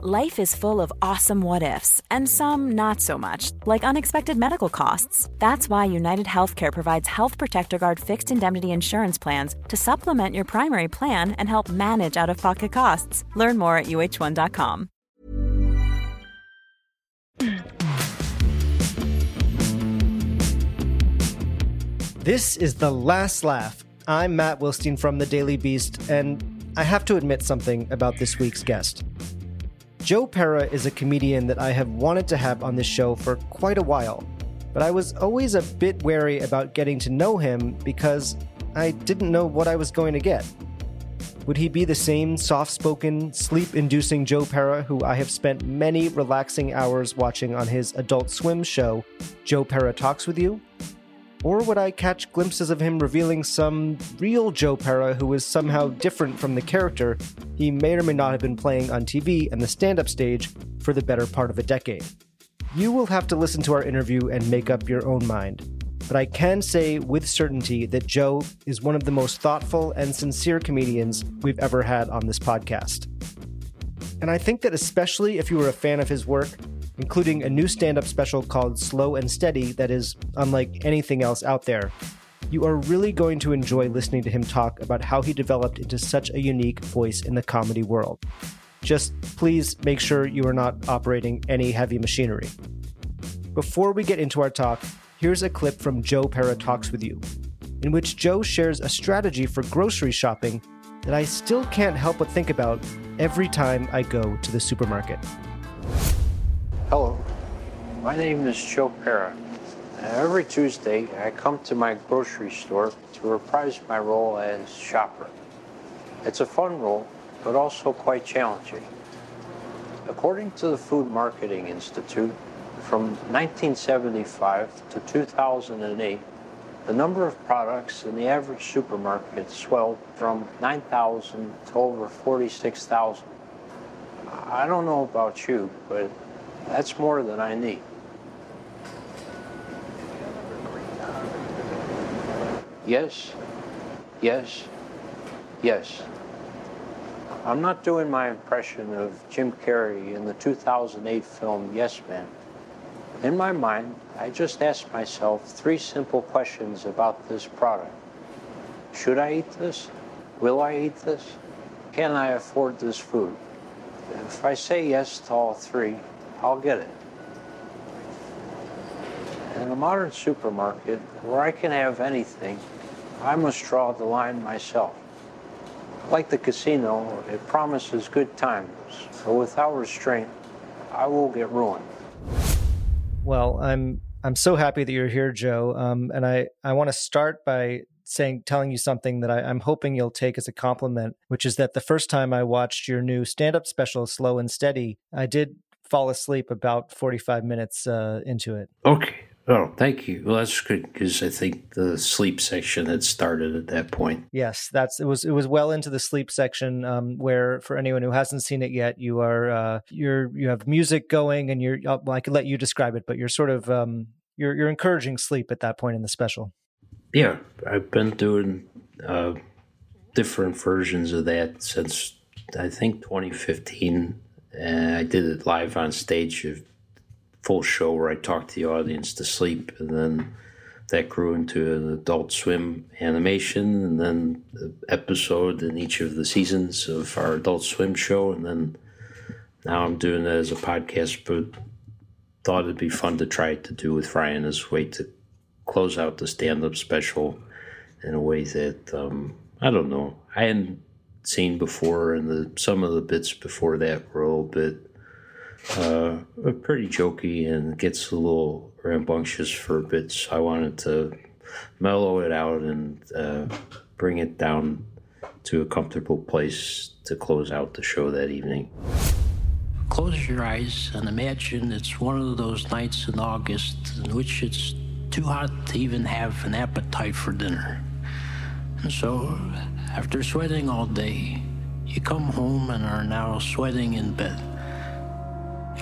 Life is full of awesome what ifs, and some not so much, like unexpected medical costs. That's why United Healthcare provides Health Protector Guard fixed indemnity insurance plans to supplement your primary plan and help manage out of pocket costs. Learn more at uh1.com. This is The Last Laugh. I'm Matt Wilstein from The Daily Beast, and I have to admit something about this week's guest. Joe Pera is a comedian that I have wanted to have on this show for quite a while, but I was always a bit wary about getting to know him because I didn't know what I was going to get. Would he be the same soft spoken, sleep inducing Joe Pera who I have spent many relaxing hours watching on his Adult Swim show, Joe Pera Talks with You? Or would I catch glimpses of him revealing some real Joe Pera who is somehow different from the character he may or may not have been playing on TV and the stand up stage for the better part of a decade? You will have to listen to our interview and make up your own mind. But I can say with certainty that Joe is one of the most thoughtful and sincere comedians we've ever had on this podcast. And I think that especially if you were a fan of his work, including a new stand up special called Slow and Steady that is unlike anything else out there. You are really going to enjoy listening to him talk about how he developed into such a unique voice in the comedy world. Just please make sure you are not operating any heavy machinery. Before we get into our talk, here's a clip from Joe Pera Talks with You, in which Joe shares a strategy for grocery shopping that I still can't help but think about every time I go to the supermarket. Hello, my name is Joe Pera. Every Tuesday, I come to my grocery store to reprise my role as shopper. It's a fun role, but also quite challenging. According to the Food Marketing Institute, from 1975 to 2008, the number of products in the average supermarket swelled from 9,000 to over 46,000. I don't know about you, but that's more than I need. Yes, yes, yes. I'm not doing my impression of Jim Carrey in the 2008 film Yes Man. In my mind, I just asked myself three simple questions about this product. Should I eat this? Will I eat this? Can I afford this food? If I say yes to all three, I'll get it. In a modern supermarket, where I can have anything, I must draw the line myself. Like the casino, it promises good times, but without restraint, I will get ruined. Well, I'm I'm so happy that you're here, Joe. Um, and I I want to start by saying telling you something that I, I'm hoping you'll take as a compliment, which is that the first time I watched your new stand-up special, Slow and Steady, I did fall asleep about 45 minutes uh, into it. Okay. Oh, thank you. Well, that's good because I think the sleep section had started at that point. Yes, that's it was it was well into the sleep section um, where for anyone who hasn't seen it yet, you are uh, you're you have music going and you're well, I could let you describe it, but you're sort of um, you're you're encouraging sleep at that point in the special. Yeah, I've been doing uh, different versions of that since I think 2015 and I did it live on stage, a full show where I talked to the audience to sleep, and then that grew into an Adult Swim animation, and then the episode in each of the seasons of our Adult Swim show, and then now I'm doing it as a podcast, but thought it'd be fun to try to do with Ryan as a way to close out the stand-up special in a way that um, I don't know. I hadn't seen before, and the some of the bits before that were a little bit uh, pretty jokey and gets a little rambunctious for bits. I wanted to mellow it out and uh, bring it down to a comfortable place to close out the show that evening. Close your eyes and imagine it's one of those nights in August in which it's too hot to even have an appetite for dinner. And so after sweating all day, you come home and are now sweating in bed.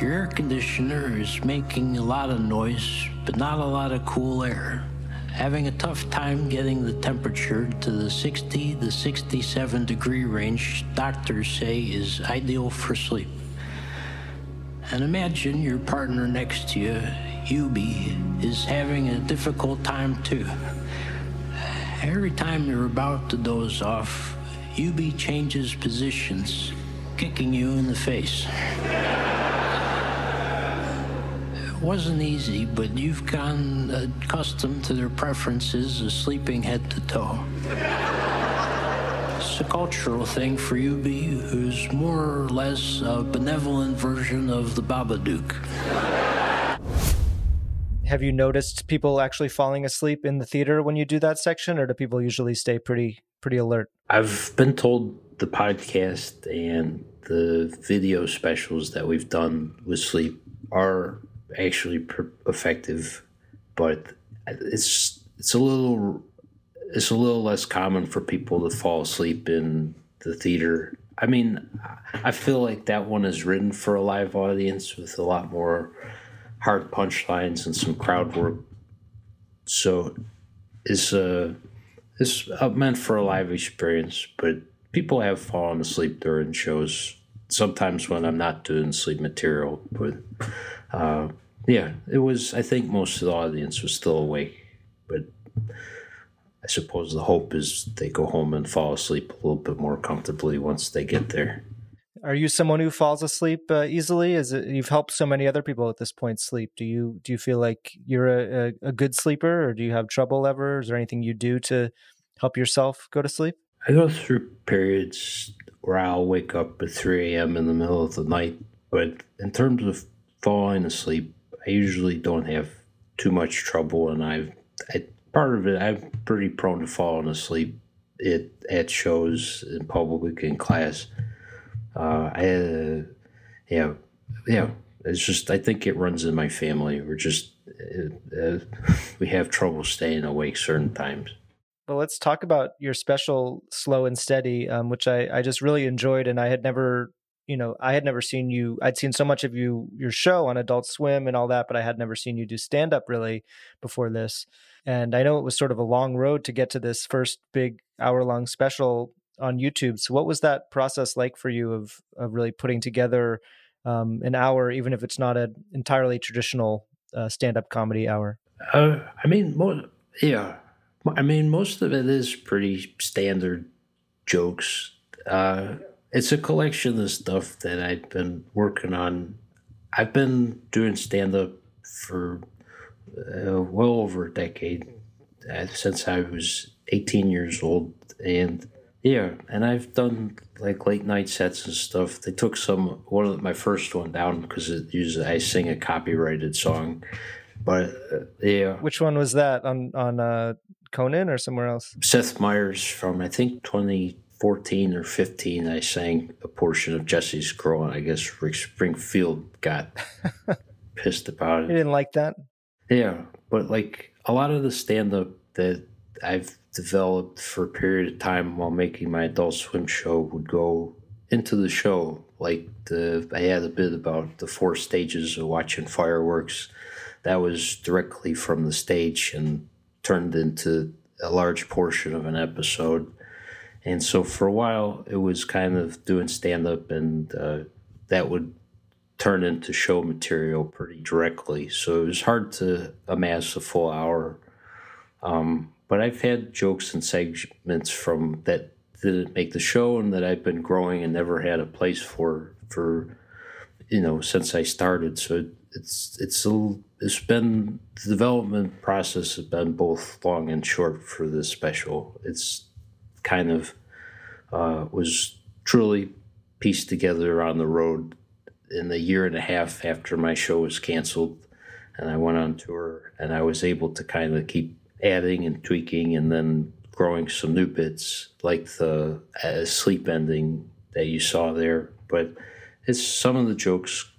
Your air conditioner is making a lot of noise, but not a lot of cool air. Having a tough time getting the temperature to the 60 to 67 degree range doctors say is ideal for sleep. And imagine your partner next to you, Hubie, is having a difficult time too. Every time you're about to doze off, Hubie changes positions, kicking you in the face. It wasn't easy, but you've gotten accustomed to their preferences of sleeping head to toe. It's a cultural thing for Hubie, who's more or less a benevolent version of the Babadook. Have you noticed people actually falling asleep in the theater when you do that section, or do people usually stay pretty pretty alert? I've been told the podcast and the video specials that we've done with sleep are actually per- effective, but it's it's a little it's a little less common for people to fall asleep in the theater. I mean, I feel like that one is written for a live audience with a lot more hard punchlines and some crowd work. So it's uh it's meant for a live experience, but people have fallen asleep during shows. Sometimes when I'm not doing sleep material, but uh, yeah, it was. I think most of the audience was still awake, but I suppose the hope is they go home and fall asleep a little bit more comfortably once they get there. Are you someone who falls asleep uh, easily? Is it, you've helped so many other people at this point sleep? Do you do you feel like you're a, a, a good sleeper, or do you have trouble ever? Is there anything you do to help yourself go to sleep? I go through periods where I'll wake up at 3 a.m. in the middle of the night, but in terms of falling asleep, I usually don't have too much trouble, and I've I, part of it I'm pretty prone to falling asleep at at shows in public in class. Uh, I uh, yeah yeah it's just I think it runs in my family. We're just uh, uh we have trouble staying awake certain times. Well, let's talk about your special "Slow and Steady," um, which I, I just really enjoyed, and I had never you know, I had never seen you. I'd seen so much of you, your show on Adult Swim and all that, but I had never seen you do stand up really before this. And I know it was sort of a long road to get to this first big hour long special on YouTube. So, what was that process like for you of of really putting together um, an hour, even if it's not an entirely traditional uh, stand up comedy hour? Uh, I mean, mo- yeah, I mean, most of it is pretty standard jokes. Uh, it's a collection of stuff that I've been working on. I've been doing stand up for uh, well over a decade uh, since I was 18 years old. And yeah, and I've done like late night sets and stuff. They took some, one of my first one down because it uses, I sing a copyrighted song. But uh, yeah. Which one was that on, on uh, Conan or somewhere else? Seth Meyers from, I think, twenty fourteen or 15, I sang a portion of Jessie's Girl, and I guess Rick Springfield got pissed about it. He didn't like that? Yeah, but like a lot of the stand up that I've developed for a period of time while making my Adult Swim show would go into the show. Like the, I had a bit about the four stages of watching fireworks. That was directly from the stage and turned into a large portion of an episode and so for a while, it was kind of doing stand up, and uh, that would turn into show material pretty directly. So it was hard to amass a full hour. Um, but I've had jokes and segments from that didn't make the show and that I've been growing and never had a place for for you know since I started. So it's it's a, it's been the development process has been both long and short for this special. It's kind of uh, was truly pieced together on the road in the year and a half after my show was canceled and I went on tour and I was able to kind of keep adding and tweaking and then growing some new bits like the uh, sleep ending that you saw there but it's some of the jokes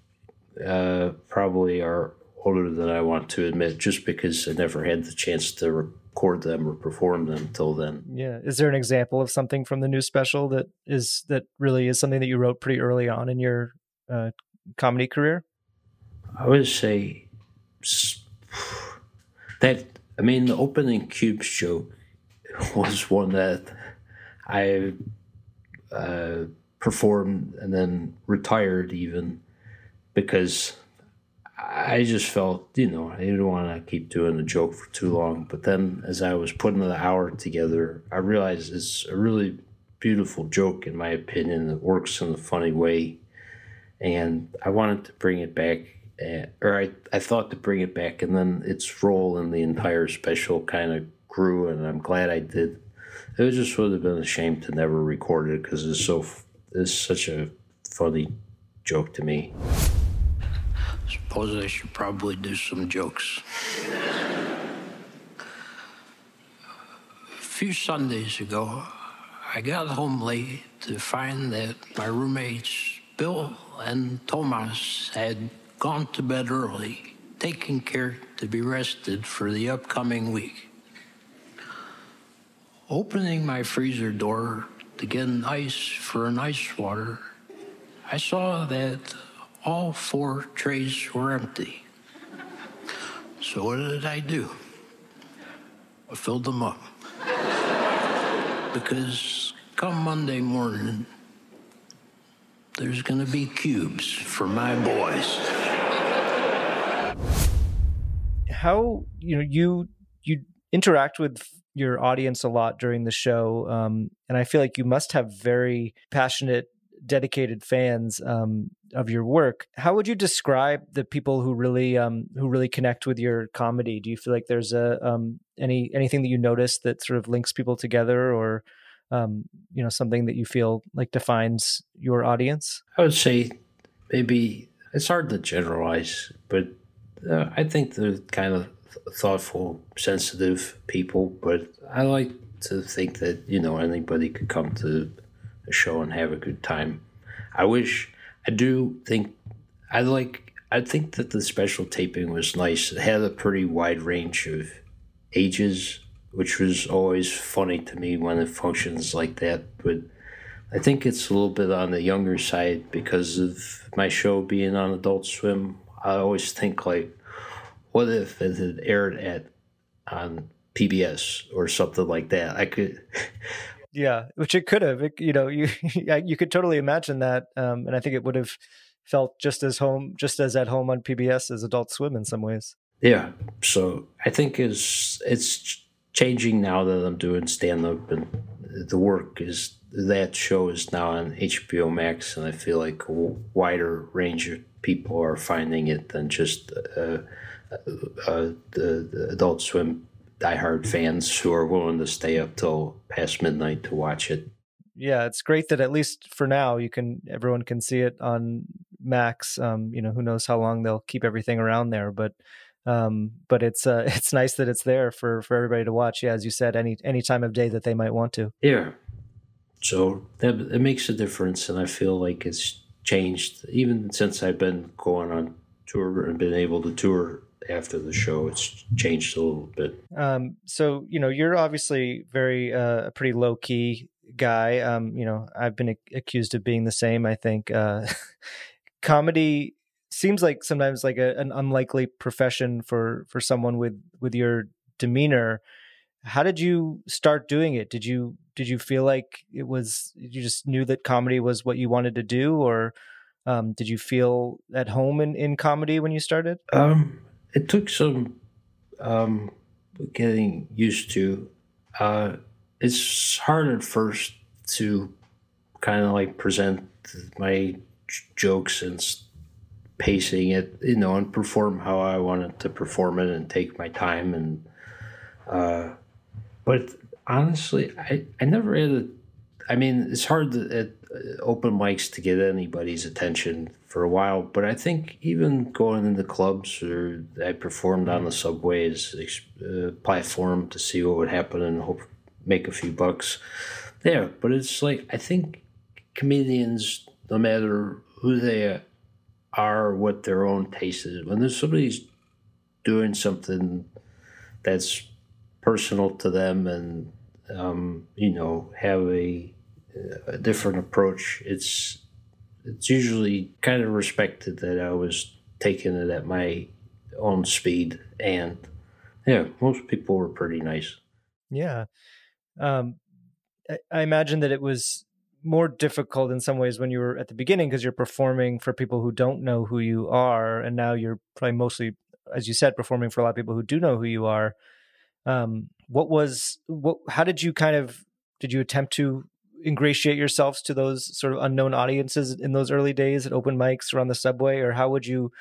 uh, probably are older than I want to admit just because I never had the chance to record them or perform them till then. Yeah. Is there an example of something from the new special that is that really is something that you wrote pretty early on in your uh, comedy career? I would say that I mean the opening cubes joke was one that I uh, performed and then retired even because I just felt, you know, I didn't want to keep doing the joke for too long. But then as I was putting the hour together, I realized it's a really beautiful joke, in my opinion, that works in a funny way. And I wanted to bring it back, uh, or I, I thought to bring it back, and then its role in the entire special kind of grew, and I'm glad I did. It just would have been a shame to never record it because it's so it's such a funny joke to me. Suppose I should probably do some jokes. A few Sundays ago, I got home late to find that my roommates, Bill and Thomas, had gone to bed early, taking care to be rested for the upcoming week. Opening my freezer door to get an ice for an ice water, I saw that all four trays were empty. So what did I do? I filled them up. because come Monday morning, there's going to be cubes for my boys. How you know you you interact with your audience a lot during the show, um, and I feel like you must have very passionate dedicated fans um, of your work. How would you describe the people who really um, who really connect with your comedy? Do you feel like there's a um, any anything that you notice that sort of links people together, or um, you know something that you feel like defines your audience? I would say maybe it's hard to generalize, but uh, I think they're kind of thoughtful, sensitive people. But I like to think that you know anybody could come to a show and have a good time. I wish I do think I like I think that the special taping was nice. It had a pretty wide range of ages, which was always funny to me when it functions like that. But I think it's a little bit on the younger side because of my show being on Adult Swim. I always think like, what if it had aired at on PBS or something like that? I could Yeah, which it could have. It, you know, you you could totally imagine that, um, and I think it would have felt just as home, just as at home on PBS as Adult Swim in some ways. Yeah, so I think it's it's changing now that I'm doing stand up, and the work is that show is now on HBO Max, and I feel like a wider range of people are finding it than just uh, uh, uh, the, the Adult Swim diehard fans who are willing to stay up till past midnight to watch it. Yeah, it's great that at least for now you can everyone can see it on Max. Um, you know, who knows how long they'll keep everything around there, but um, but it's uh, it's nice that it's there for for everybody to watch. Yeah, as you said, any any time of day that they might want to. Yeah, so that it makes a difference, and I feel like it's changed even since I've been going on tour and been able to tour after the show it's changed a little bit. Um, so you know you're obviously very uh, a pretty low key guy. Um, you know i've been accused of being the same i think uh, comedy seems like sometimes like a, an unlikely profession for for someone with with your demeanor. How did you start doing it? Did you did you feel like it was you just knew that comedy was what you wanted to do or um, did you feel at home in, in comedy when you started um, it took some um, getting used to. Uh, it's hard at first to kind of like present my jokes and pacing it, you know, and perform how I wanted to perform it and take my time. And, uh, but honestly, I, I never had a, I mean, it's hard to, at open mics to get anybody's attention for a while. But I think even going into clubs or I performed on the subways uh, platform to see what would happen and hope make a few bucks there. But it's like I think comedians, no matter who they are, what their own taste is, when there's somebody's doing something that's personal to them and um, you know have a, a different approach, it's it's usually kind of respected that I was taking it at my own speed. And yeah, most people were pretty nice. Yeah. Um, I, I imagine that it was more difficult in some ways when you were at the beginning because you're performing for people who don't know who you are, and now you're probably mostly, as you said, performing for a lot of people who do know who you are. Um, what was what? How did you kind of did you attempt to ingratiate yourselves to those sort of unknown audiences in those early days at open mics or on the subway, or how would you?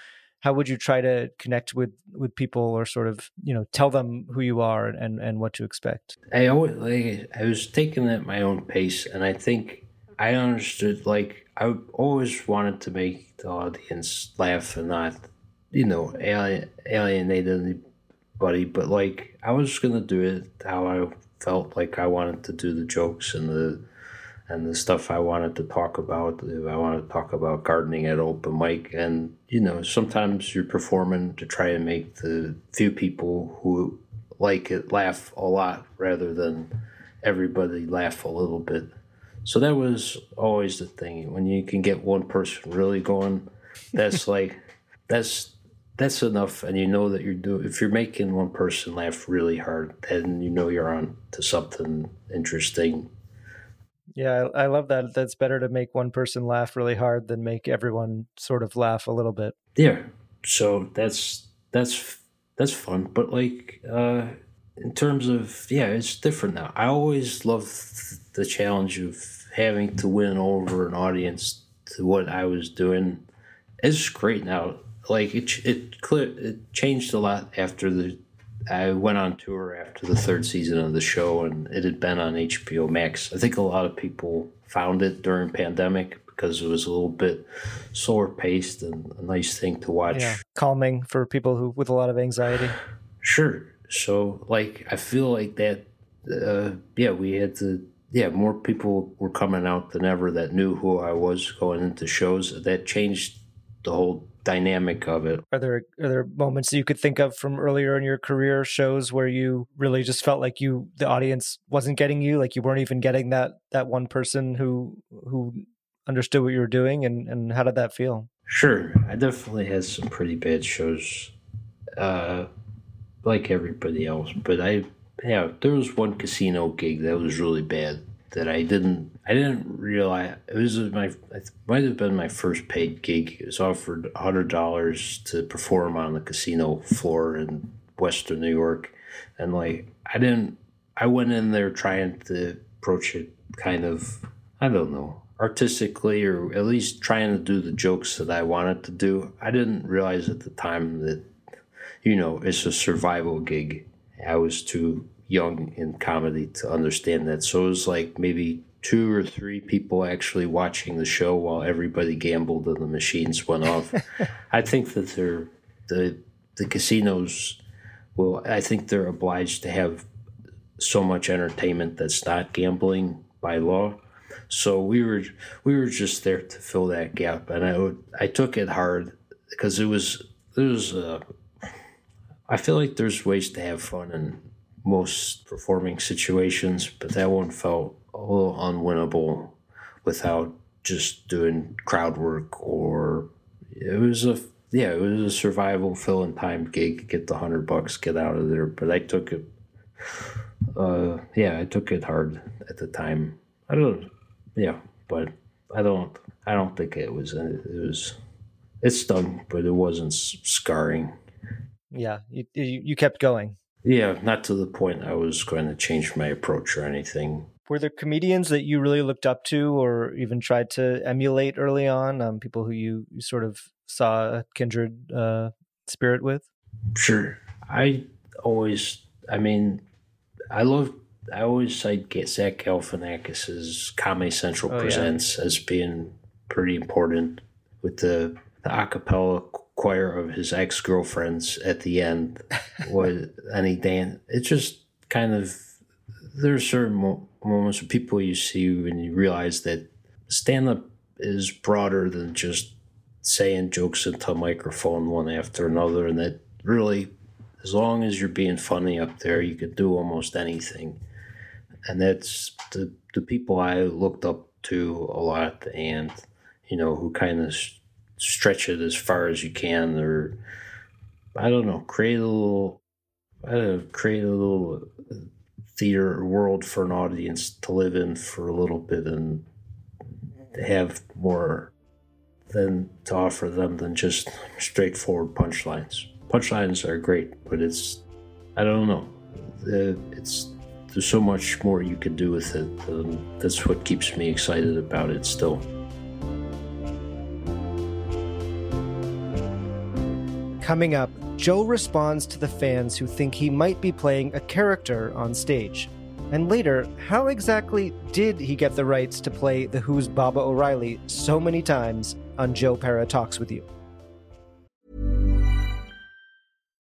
how would you try to connect with with people or sort of you know tell them who you are and and what to expect i always like i was taking it at my own pace and i think i understood like i always wanted to make the audience laugh and not you know alien, alienate anybody but like i was gonna do it how i felt like i wanted to do the jokes and the and the stuff I wanted to talk about. I wanted to talk about gardening at open mic, and you know, sometimes you're performing to try and make the few people who like it laugh a lot rather than everybody laugh a little bit. So that was always the thing. When you can get one person really going, that's like that's that's enough and you know that you're doing if you're making one person laugh really hard then you know you're on to something interesting yeah, I, I love that. That's better to make one person laugh really hard than make everyone sort of laugh a little bit. Yeah. So that's that's that's fun. But like uh in terms of yeah, it's different now. I always loved the challenge of having to win over an audience to what I was doing. It's great now. Like it it clear it changed a lot after the I went on tour after the third season of the show, and it had been on HBO Max. I think a lot of people found it during pandemic because it was a little bit slower paced and a nice thing to watch. Yeah, calming for people who with a lot of anxiety. Sure. So, like, I feel like that. Uh, yeah, we had to. Yeah, more people were coming out than ever that knew who I was going into shows. That changed the whole dynamic of it. Are there are there moments that you could think of from earlier in your career shows where you really just felt like you the audience wasn't getting you, like you weren't even getting that that one person who who understood what you were doing and and how did that feel? Sure. I definitely had some pretty bad shows uh like everybody else, but I yeah, there was one casino gig that was really bad that I didn't I didn't realize it was my it might have been my first paid gig. It was offered hundred dollars to perform on the casino floor in Western New York, and like I didn't. I went in there trying to approach it kind of I don't know artistically or at least trying to do the jokes that I wanted to do. I didn't realize at the time that you know it's a survival gig. I was too young in comedy to understand that. So it was like maybe two or three people actually watching the show while everybody gambled and the machines went off. I think that they're the the casinos well I think they're obliged to have so much entertainment that's not gambling by law. So we were we were just there to fill that gap, and I would, I took it hard because it was it was. Uh, I feel like there's ways to have fun and most performing situations, but that one felt a little unwinnable without just doing crowd work or it was a yeah it was a survival fill in time gig get the hundred bucks get out of there but i took it uh yeah i took it hard at the time. I don't yeah but i don't i don't think it was it was it stung but it wasn't scarring. Yeah you you kept going yeah, not to the point I was going to change my approach or anything. Were there comedians that you really looked up to or even tried to emulate early on? Um, people who you, you sort of saw a kindred uh, spirit with? Sure. I always, I mean, I love, I always cite Zach Galifianakis's Comedy Central oh, Presents yeah. as being pretty important with the, the acapella choir of his ex girlfriends at the end was any dan it's just kind of there's certain mo- moments of people you see when you realize that stand up is broader than just saying jokes into a microphone one after another and that really as long as you're being funny up there you could do almost anything. And that's the the people I looked up to a lot and you know who kind of stretch it as far as you can, or I don't know, create a little, I don't know, create a little uh, theater world for an audience to live in for a little bit, and to have more than to offer them than just straightforward punchlines. Punchlines are great, but it's I don't know. Uh, it's there's so much more you could do with it. That's what keeps me excited about it still. Coming up, Joe responds to the fans who think he might be playing a character on stage. And later, how exactly did he get the rights to play The Who's Baba O'Riley so many times on Joe Pera Talks with You?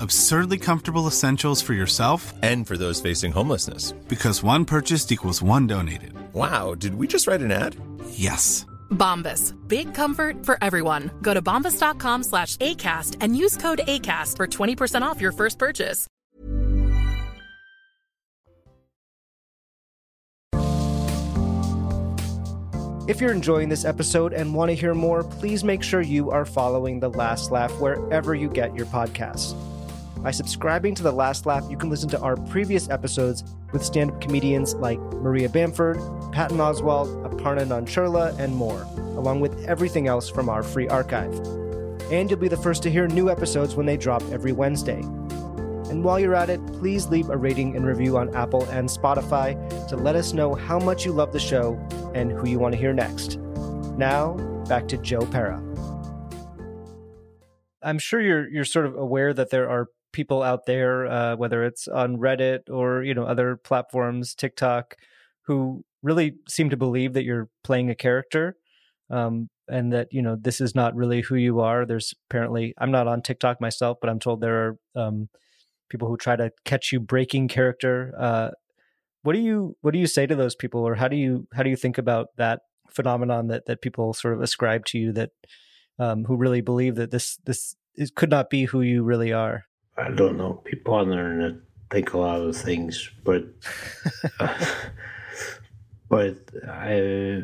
Absurdly comfortable essentials for yourself and for those facing homelessness. Because one purchased equals one donated. Wow, did we just write an ad? Yes. Bombas. Big comfort for everyone. Go to bombas.com slash ACAST and use code ACAST for 20% off your first purchase. If you're enjoying this episode and want to hear more, please make sure you are following The Last Laugh wherever you get your podcasts. By subscribing to The Last Laugh, you can listen to our previous episodes with stand up comedians like Maria Bamford, Patton Oswalt, Aparna Nancherla, and more, along with everything else from our free archive. And you'll be the first to hear new episodes when they drop every Wednesday. And while you're at it, please leave a rating and review on Apple and Spotify to let us know how much you love the show and who you want to hear next. Now, back to Joe Pera. I'm sure you're you're sort of aware that there are people out there, uh, whether it's on Reddit or you know other platforms, TikTok, who really seem to believe that you're playing a character, um, and that you know this is not really who you are. There's apparently I'm not on TikTok myself, but I'm told there are um, people who try to catch you breaking character. Uh, what do you what do you say to those people, or how do you how do you think about that phenomenon that that people sort of ascribe to you that um, who really believe that this this could not be who you really are? I don't know. People on the internet think a lot of things, but uh, but I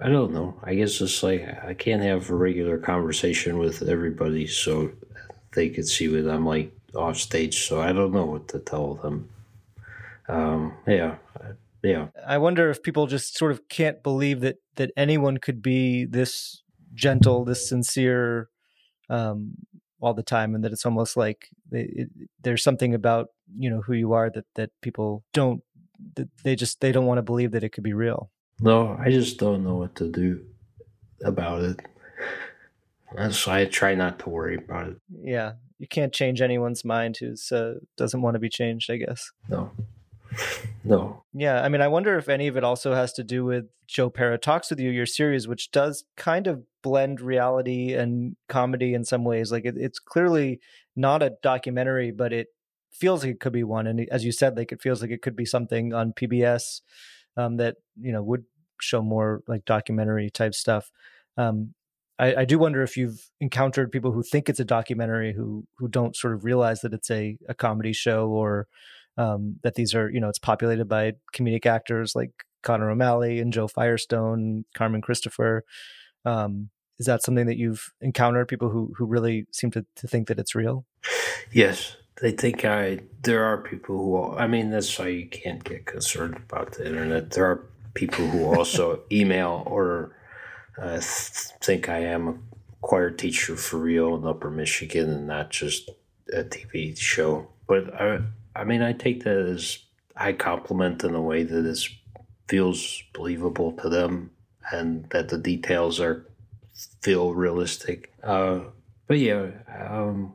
I don't know. I guess it's like I can't have a regular conversation with everybody, so they could see what I'm like off stage. So I don't know what to tell them. Um, yeah, yeah. I wonder if people just sort of can't believe that that anyone could be this gentle, this sincere, um, all the time and that it's almost like it, there's something about you know who you are that that people don't that they just they don't want to believe that it could be real. No i just don't know what to do about it. That's why i try not to worry about it. Yeah you can't change anyone's mind who's uh, doesn't want to be changed i guess. No no. Yeah, I mean, I wonder if any of it also has to do with Joe Pera Talks with You, your series, which does kind of blend reality and comedy in some ways. Like it, it's clearly not a documentary, but it feels like it could be one. And as you said, like it feels like it could be something on PBS um, that you know would show more like documentary type stuff. Um, I, I, do wonder if you've encountered people who think it's a documentary who who don't sort of realize that it's a, a comedy show or um, that these are you know it's populated by comedic actors like Connor O'Malley and Jo Firestone, Carmen Christopher. Um, is that something that you've encountered? People who who really seem to, to think that it's real. Yes, they think I. There are people who. I mean, that's why you can't get concerned about the internet. There are people who also email or uh, think I am a choir teacher for real in Upper Michigan and not just a TV show. But I, I mean, I take that as I compliment in a way that is feels believable to them, and that the details are feel realistic. Uh, but yeah, um,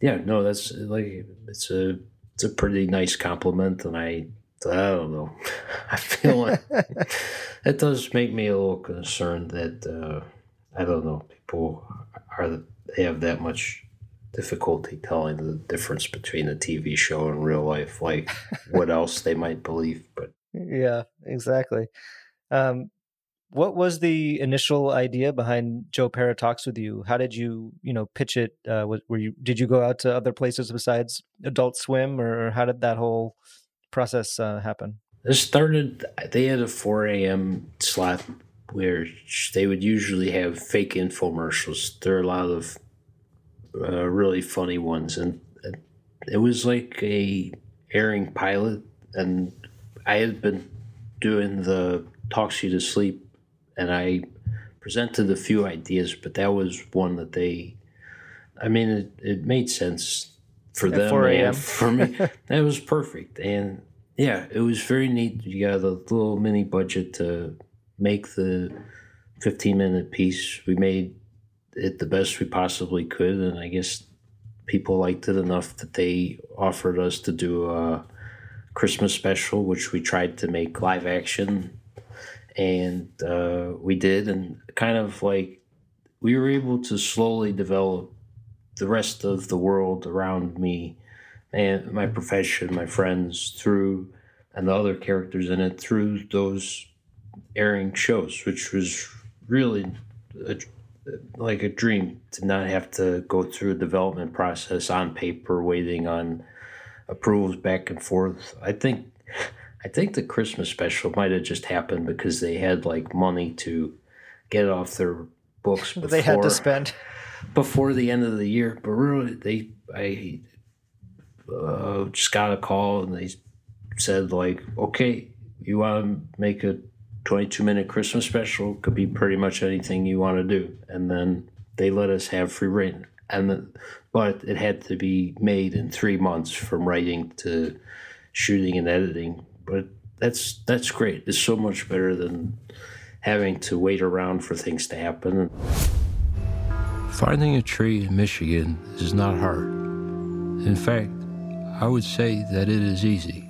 yeah, no, that's like it's a it's a pretty nice compliment, and I I don't know, I feel like it does make me a little concerned that uh, I don't know people are they have that much difficulty telling the difference between a TV show and real life, like what else they might believe. But yeah, exactly. Um, what was the initial idea behind Joe Pera Talks with You? How did you, you know, pitch it? Uh, were you did you go out to other places besides Adult Swim, or how did that whole process uh, happen? It started. They had a 4 a.m. slot where they would usually have fake infomercials. There are a lot of uh, really funny ones, and it was like a airing pilot. And I had been doing the talks you to sleep and I presented a few ideas, but that was one that they, I mean, it, it made sense for At them 4 and for me. that was perfect. And yeah, it was very neat. You got a little mini budget to make the 15 minute piece. We made it the best we possibly could. And I guess people liked it enough that they offered us to do a Christmas special, which we tried to make live action and uh, we did, and kind of like we were able to slowly develop the rest of the world around me and my profession, my friends through, and the other characters in it through those airing shows, which was really a, like a dream to not have to go through a development process on paper, waiting on approvals back and forth. I think I think the Christmas special might have just happened because they had like money to get off their books. Before, they had to spend before the end of the year. But really, they I uh, just got a call and they said like, okay, you want to make a 22 minute Christmas special? Could be pretty much anything you want to do, and then they let us have free reign. And the, but it had to be made in three months from writing to shooting and editing but that's that's great. It's so much better than having to wait around for things to happen. Finding a tree in Michigan is not hard. In fact, I would say that it is easy.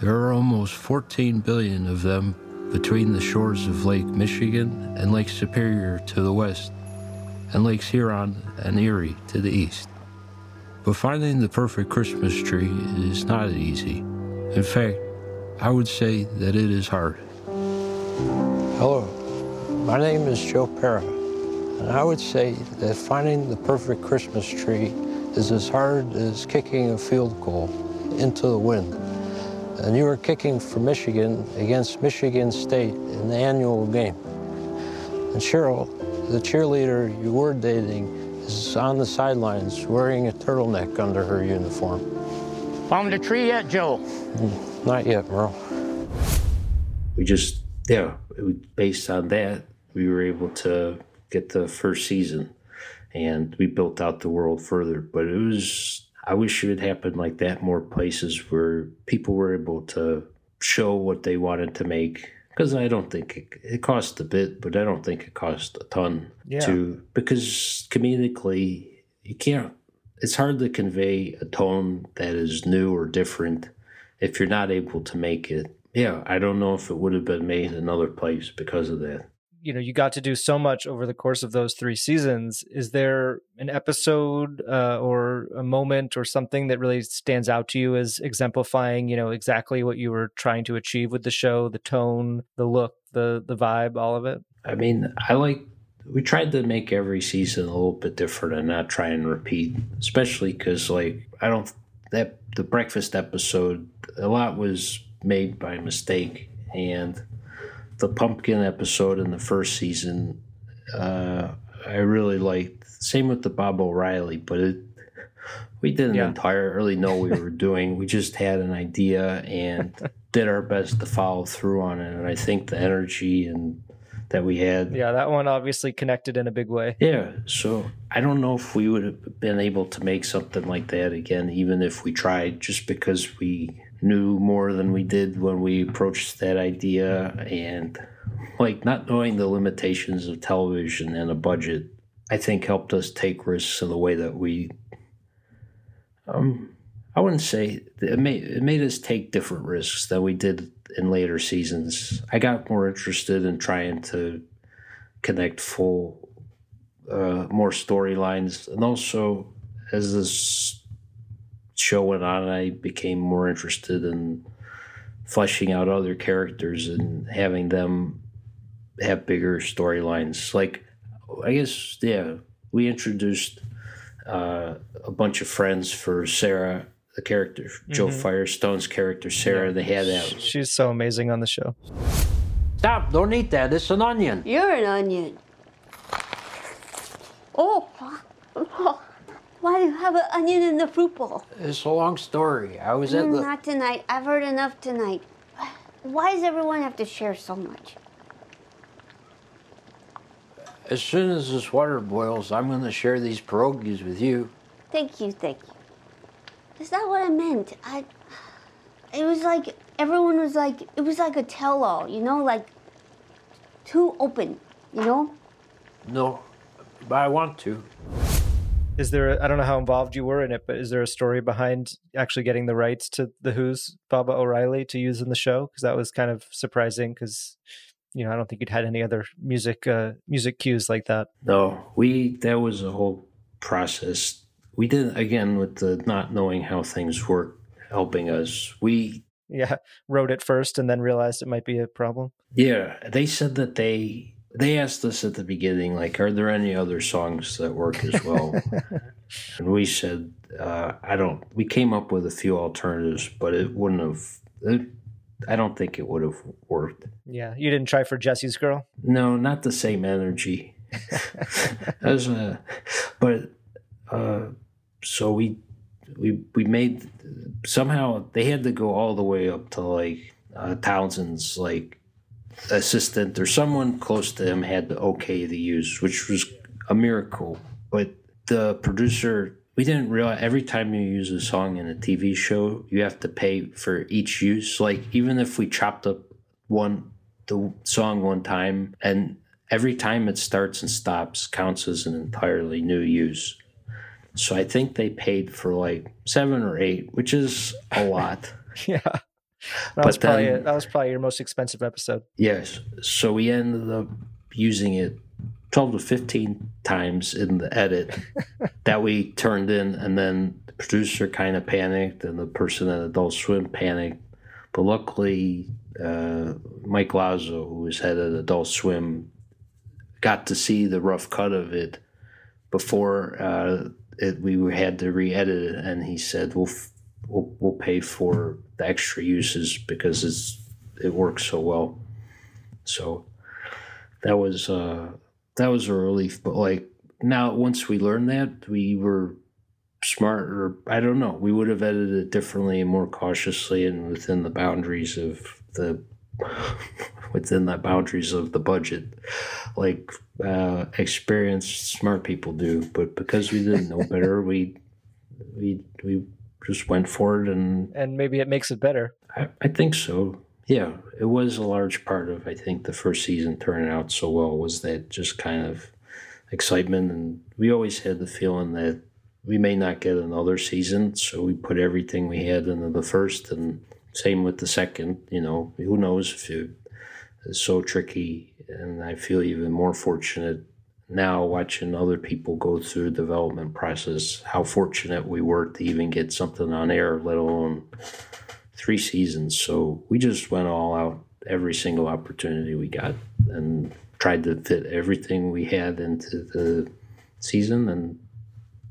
There are almost 14 billion of them between the shores of Lake Michigan and Lake Superior to the west, and Lakes Huron and Erie to the east. But finding the perfect Christmas tree is not easy. In fact, I would say that it is hard. Hello, my name is Joe Pera, and I would say that finding the perfect Christmas tree is as hard as kicking a field goal into the wind. And you were kicking for Michigan against Michigan State in the annual game. And Cheryl, the cheerleader you were dating, is on the sidelines wearing a turtleneck under her uniform. Found the tree yet, Joe? Hmm, not yet, bro. We just, yeah, based on that, we were able to get the first season and we built out the world further. But it was, I wish it had happened like that more places where people were able to show what they wanted to make. Because I don't think it, it cost a bit, but I don't think it cost a ton yeah. to, because comedically, you can't it's hard to convey a tone that is new or different if you're not able to make it. Yeah, I don't know if it would have been made in another place because of that. You know, you got to do so much over the course of those three seasons. Is there an episode uh, or a moment or something that really stands out to you as exemplifying, you know, exactly what you were trying to achieve with the show, the tone, the look, the the vibe, all of it? I mean, I like we tried to make every season a little bit different and not try and repeat, especially because like I don't that the breakfast episode a lot was made by mistake and the pumpkin episode in the first season uh, I really liked. Same with the Baba O'Riley, but it we didn't yeah. entirely know we were doing. We just had an idea and did our best to follow through on it. And I think the energy and that we had. Yeah, that one obviously connected in a big way. Yeah, so I don't know if we would have been able to make something like that again, even if we tried, just because we knew more than we did when we approached that idea and like not knowing the limitations of television and a budget i think helped us take risks in the way that we um i wouldn't say it made, it made us take different risks than we did in later seasons. I got more interested in trying to connect full, uh, more storylines, and also as this show went on, and I became more interested in fleshing out other characters and having them have bigger storylines. Like, I guess, yeah, we introduced uh, a bunch of friends for Sarah, the character, Jo Mhm. Firestone's character, Sarah. They had that. She's so amazing on the show. Stop, don't eat that. It's an onion. You're an onion. Oh, why do you have an onion in the fruit bowl? It's a long story. I was at Mm, the. Not tonight. I've heard enough tonight. Why does everyone have to share so much? As soon as this water boils, I'm going to share these pierogies with you. Thank you, thank you. Is that what I meant? I. It was like everyone was like it was like a tell-all, you know, like too open, you know. No, but I want to. Is there? A, I don't know how involved you were in it, but is there a story behind actually getting the rights to the Who's Baba O'Riley to use in the show? Because that was kind of surprising. Because you know, I don't think you'd had any other music uh, music cues like that. No, we that was a whole process. We did again with the not knowing how things work, helping us. We Yeah, wrote it first and then realized it might be a problem. yeah, they said that they they asked us at the beginning, like, are there any other songs that work as well? and we said, uh, I don't. We came up with a few alternatives, but it wouldn't have. It, I don't think it would have worked. Yeah, you didn't try for Jessie's Girl. No, not the same energy. As a, but uh, so we we we made somehow they had to go all the way up to like uh, Townshend's like assistant or someone close to him had to okay the use, which was a miracle. But the producer, we didn't realize every time you use a song in a TV show, you have to pay for each use. Like even if we chopped up one the song one time and every time it starts and stops counts as an entirely new use. So I think they paid for like seven or eight, which is a lot. yeah, that But was probably then- that was probably your most expensive episode. Yes. So we ended up using it 12 to 15 times in the edit that we turned in. And then the producer kind of panicked and the person at Adult Swim panicked. But luckily, uh, Mike Lazzo, who was head of Adult Swim, got to see the rough cut of it before uh, it, we had to re-edit it. And he said, we'll, f- we'll, we'll pay for the extra uses because it's, it works so well. So that was uh, that was a relief. But like now, once we learned that, we were smart, or I don't know, we would have edited it differently and more cautiously, and within the boundaries of the within the boundaries of the budget, like uh, experienced smart people do. But because we didn't know better, we we we just went for it and And maybe it makes it better. I, I think so. Yeah, it was a large part of I think the first season turning out so well was that just kind of excitement, and we always had the feeling that we may not get another season, so we put everything we had into the first, and same with the second. You know, who knows if it is so tricky, and I feel even more fortunate now watching other people go through development process. How fortunate we were to even get something on air, let alone three seasons. So we just went all out every single opportunity we got and tried to fit everything we had into the season. And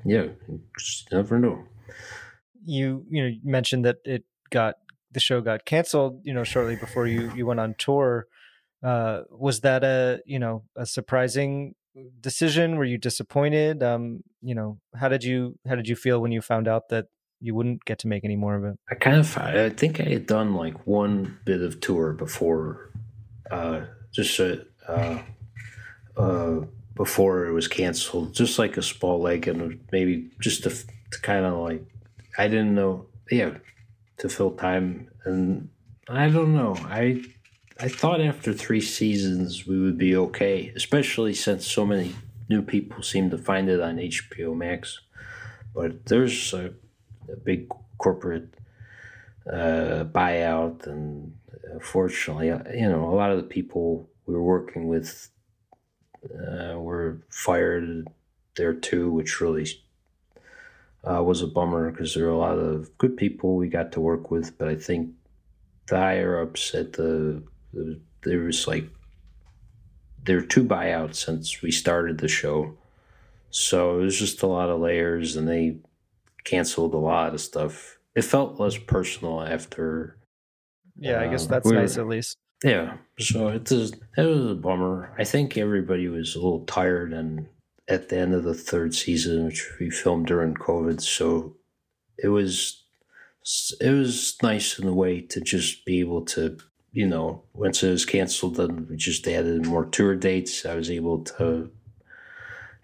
yeah, just never know. You you know mentioned that it got the show got canceled. You know shortly before you you went on tour. Uh, was that a you know a surprising decision? Were you disappointed? Um, you know how did you how did you feel when you found out that you wouldn't get to make any more of it? I kind of, I think I had done like one bit of tour before, uh, just uh, uh, uh, before it was canceled, just like a small leg and maybe just to, to kind of like, I didn't know, yeah, to fill time. And I don't know. I, I thought after three seasons we would be okay, especially since so many new people seem to find it on HBO Max. But there's a, a big corporate uh, buyout, and fortunately, uh, you know, a lot of the people we were working with uh, were fired there too, which really uh, was a bummer because there were a lot of good people we got to work with, but I think the higher ups at the there was like there were two buyouts since we started the show. So it was just a lot of layers and they canceled a lot of stuff. It felt less personal after. Yeah, I guess um, that's we were- nice at least. Yeah, so it was it was a bummer. I think everybody was a little tired, and at the end of the third season, which we filmed during COVID, so it was it was nice in a way to just be able to, you know, once it was canceled, then we just added more tour dates. I was able to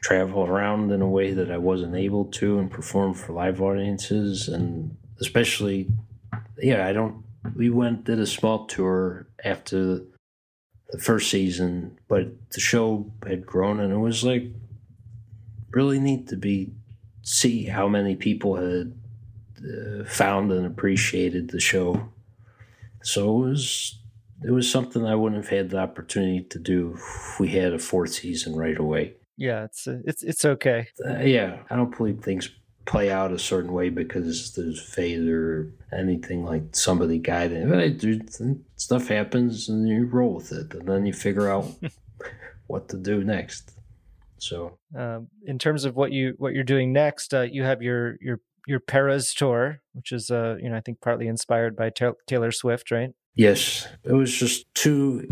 travel around in a way that I wasn't able to and perform for live audiences, and especially, yeah, I don't we went did a small tour after the first season, but the show had grown and it was like really neat to be see how many people had uh, found and appreciated the show. So it was it was something I wouldn't have had the opportunity to do if we had a fourth season right away. Yeah, it's uh, it's it's okay. Uh, yeah, I don't believe things play out a certain way because there's fate or anything like somebody guiding. Hey, dude, stuff happens and you roll with it, and then you figure out what to do next. So Um, in terms of what you what you're doing next, uh, you have your your your Peras tour, which is uh you know I think partly inspired by Ta- Taylor Swift, right? Yes, it was just too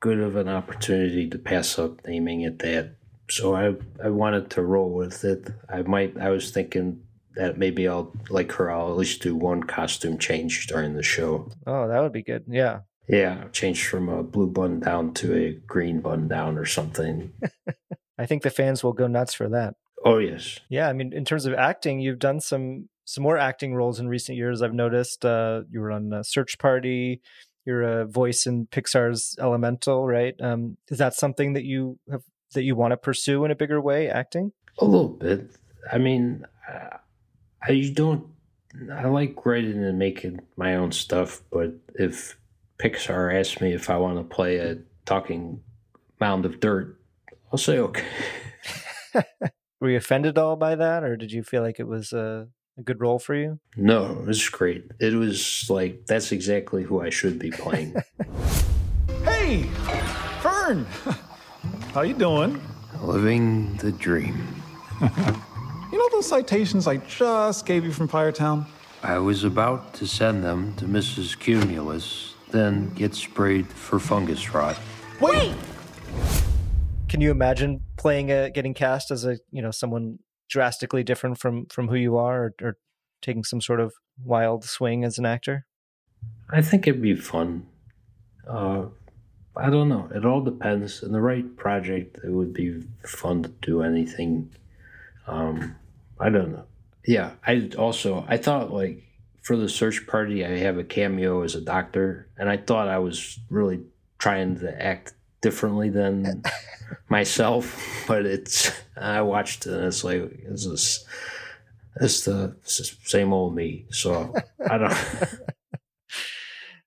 good of an opportunity to pass up naming it that. So I I wanted to roll with it. I might I was thinking that maybe I'll like her. I'll at least do one costume change during the show. Oh, that would be good. Yeah. Yeah, change from a blue button down to a green button down or something. I think the fans will go nuts for that. Oh yes, Yeah, I mean, in terms of acting, you've done some some more acting roles in recent years. I've noticed uh, you were on uh, Search Party. You're a voice in Pixar's Elemental, right? Um, is that something that you have that you want to pursue in a bigger way, acting? a little bit. I mean, I, I don't. I like writing and making my own stuff, but if Pixar asks me if I want to play a talking mound of dirt, I'll say okay. Were you offended at all by that, or did you feel like it was a, a good role for you? No, it was great. It was like that's exactly who I should be playing. Hey, Fern. How you doing? Living the dream. You know those citations I just gave you from Firetown? I was about to send them to Mrs. Cumulus, then get sprayed for fungus rot. Wait. Can you imagine playing a getting cast as a you know someone drastically different from from who you are, or, or taking some sort of wild swing as an actor? I think it'd be fun. Uh, I don't know. It all depends. In the right project, it would be fun to do anything. Um, I don't know. Yeah, I also I thought like for the search party, I have a cameo as a doctor, and I thought I was really trying to act differently than myself. But it's I watched it, and it's like this is the same old me. So I don't.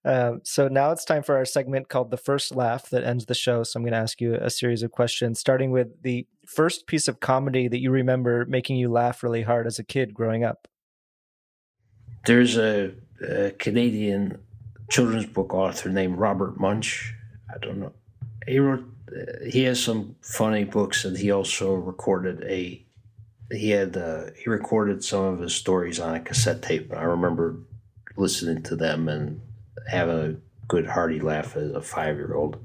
Uh, so now it's time for our segment called the first laugh that ends the show. So I'm going to ask you a series of questions, starting with the first piece of comedy that you remember making you laugh really hard as a kid growing up. There's a, a Canadian children's book author named Robert Munsch. I don't know. He wrote. Uh, he has some funny books, and he also recorded a. He had uh, he recorded some of his stories on a cassette tape. I remember listening to them and having a good hearty laugh as a five year old.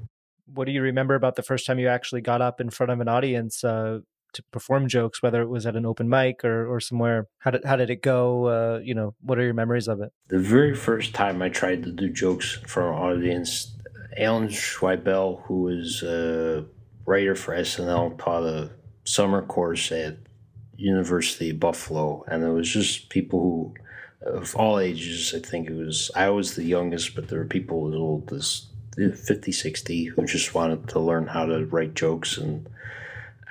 What do you remember about the first time you actually got up in front of an audience uh, to perform jokes, whether it was at an open mic or, or somewhere? How did how did it go? Uh, you know, what are your memories of it? The very first time I tried to do jokes in front of an audience, Alan Zweibel, who was a writer for SNL, taught a summer course at University of Buffalo, and it was just people who, of all ages, I think it was, I was the youngest, but there were people as old as 50, 60 who just wanted to learn how to write jokes, and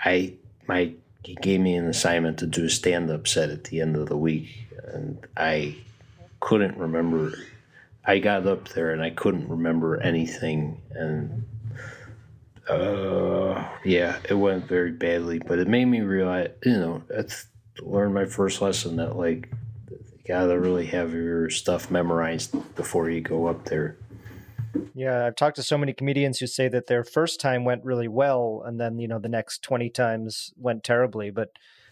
I, my, he gave me an assignment to do a stand-up set at the end of the week, and I couldn't remember. I got up there and I couldn't remember anything, and uh, yeah, it went very badly. But it made me realize, you know, that's learned my first lesson that like you gotta really have your stuff memorized before you go up there. Yeah, I've talked to so many comedians who say that their first time went really well, and then you know the next twenty times went terribly. But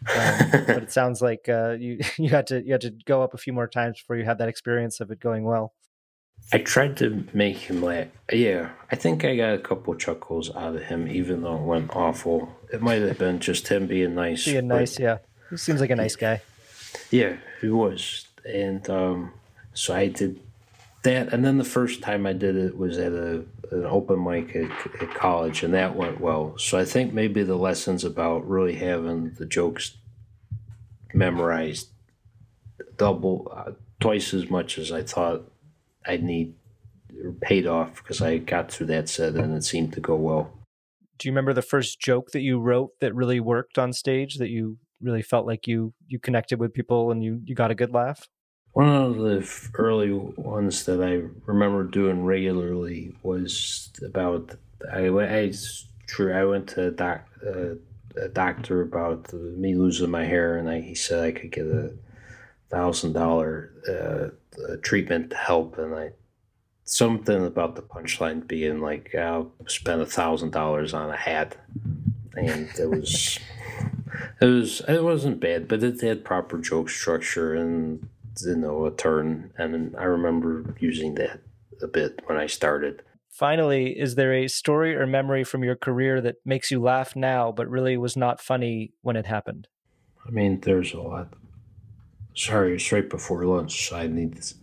um, but it sounds like uh, you you had to you had to go up a few more times before you had that experience of it going well. I tried to make him laugh. Yeah, I think I got a couple chuckles out of him, even though it went awful. It might have been just him being nice. Being nice, yeah. He seems like a nice guy. Yeah, he was, and um, so I did that. And then the first time I did it was at a an open mic at, at college, and that went well. So I think maybe the lessons about really having the jokes memorized double, uh, twice as much as I thought I'd need paid off because I got through that set and it seemed to go well. Do you remember the first joke that you wrote that really worked on stage that you really felt like you you connected with people and you you got a good laugh? One of the early ones that I remember doing regularly was about I I true I went to a, doc, uh, a doctor about me losing my hair and I, he said I could get a thousand dollar uh, treatment help and I something about the punchline being like I'll spend a thousand dollars on a hat and it was it was it wasn't bad but it had proper joke structure and you know a turn and I remember using that a bit when I started. Finally is there a story or memory from your career that makes you laugh now but really was not funny when it happened? I mean there's a lot sorry it's right before lunch I need this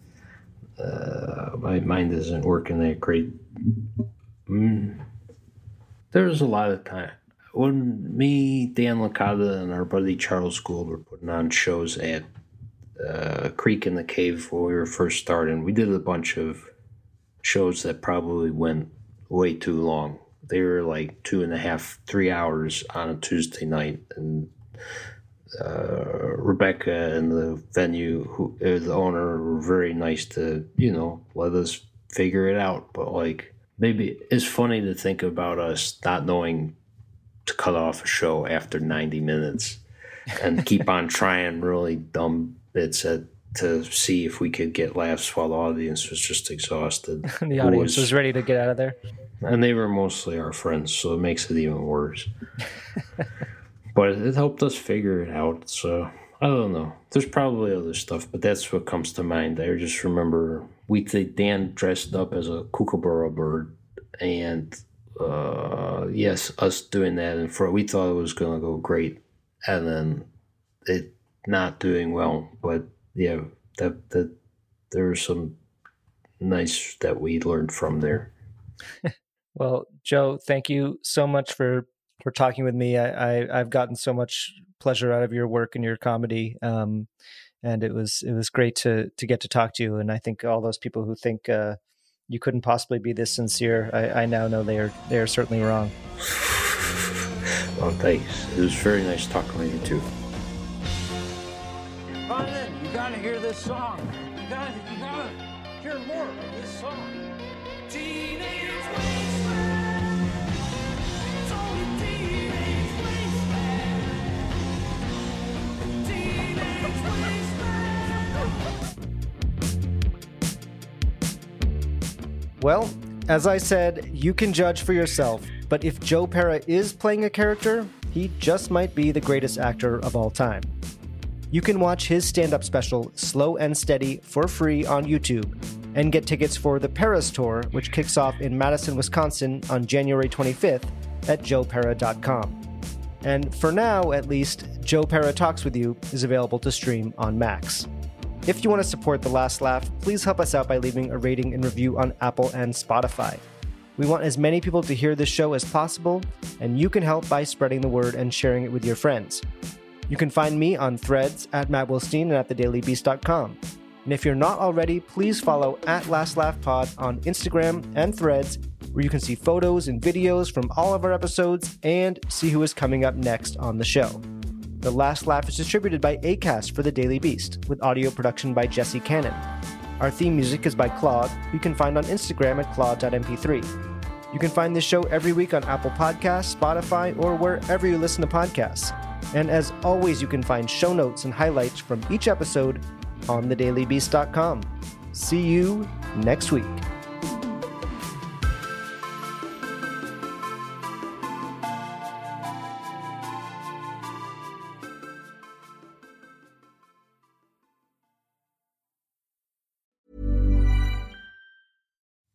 uh, my mind isn't working that great. Mm. There was a lot of time when me, Dan Licata, and our buddy Charles Gould were putting on shows at uh, Creek and the Cave when we were first starting. We did a bunch of shows that probably went way too long. They were like two and a half, three hours on a Tuesday night, and uh, Rebecca and the venue, who uh, the owner, were very nice to you know let us figure it out. But like maybe it's funny to think about us not knowing to cut off a show after ninety minutes and keep on trying really dumb bits at to see if we could get laughs while the audience was just exhausted. the audience was, was ready to get out of there. And they were mostly our friends, so it makes it even worse. but it helped us figure it out. So I don't know. There's probably other stuff, but that's what comes to mind. I just remember we Dan dressed up as a kookaburra bird, and uh, yes, us doing that, and for we thought it was gonna go great, and then it not doing well. But yeah, that that there some nice that we learned from there. well, Joe, thank you so much for for talking with me. I, I have gotten so much pleasure out of your work and your comedy, um, and it was it was great to to get to talk to you. And I think all those people who think uh, you couldn't possibly be this sincere, I, I now know they are they are certainly wrong. well, thanks. It was very nice talking with you too. Ryan, you gotta hear this song. Well, as I said, you can judge for yourself, but if Joe Pera is playing a character, he just might be the greatest actor of all time. You can watch his stand up special, Slow and Steady, for free on YouTube, and get tickets for the Peras Tour, which kicks off in Madison, Wisconsin on January 25th at joepera.com. And for now, at least, Joe Pera Talks with You is available to stream on Max. If you want to support The Last Laugh, please help us out by leaving a rating and review on Apple and Spotify. We want as many people to hear this show as possible, and you can help by spreading the word and sharing it with your friends. You can find me on threads at Matt Wilstein and at thedailybeast.com. And if you're not already, please follow at Last Laugh Pod on Instagram and threads, where you can see photos and videos from all of our episodes and see who is coming up next on the show. The Last Laugh is distributed by ACAST for The Daily Beast, with audio production by Jesse Cannon. Our theme music is by Claude, who you can find on Instagram at claude.mp3. You can find this show every week on Apple Podcasts, Spotify, or wherever you listen to podcasts. And as always, you can find show notes and highlights from each episode on thedailybeast.com. See you next week.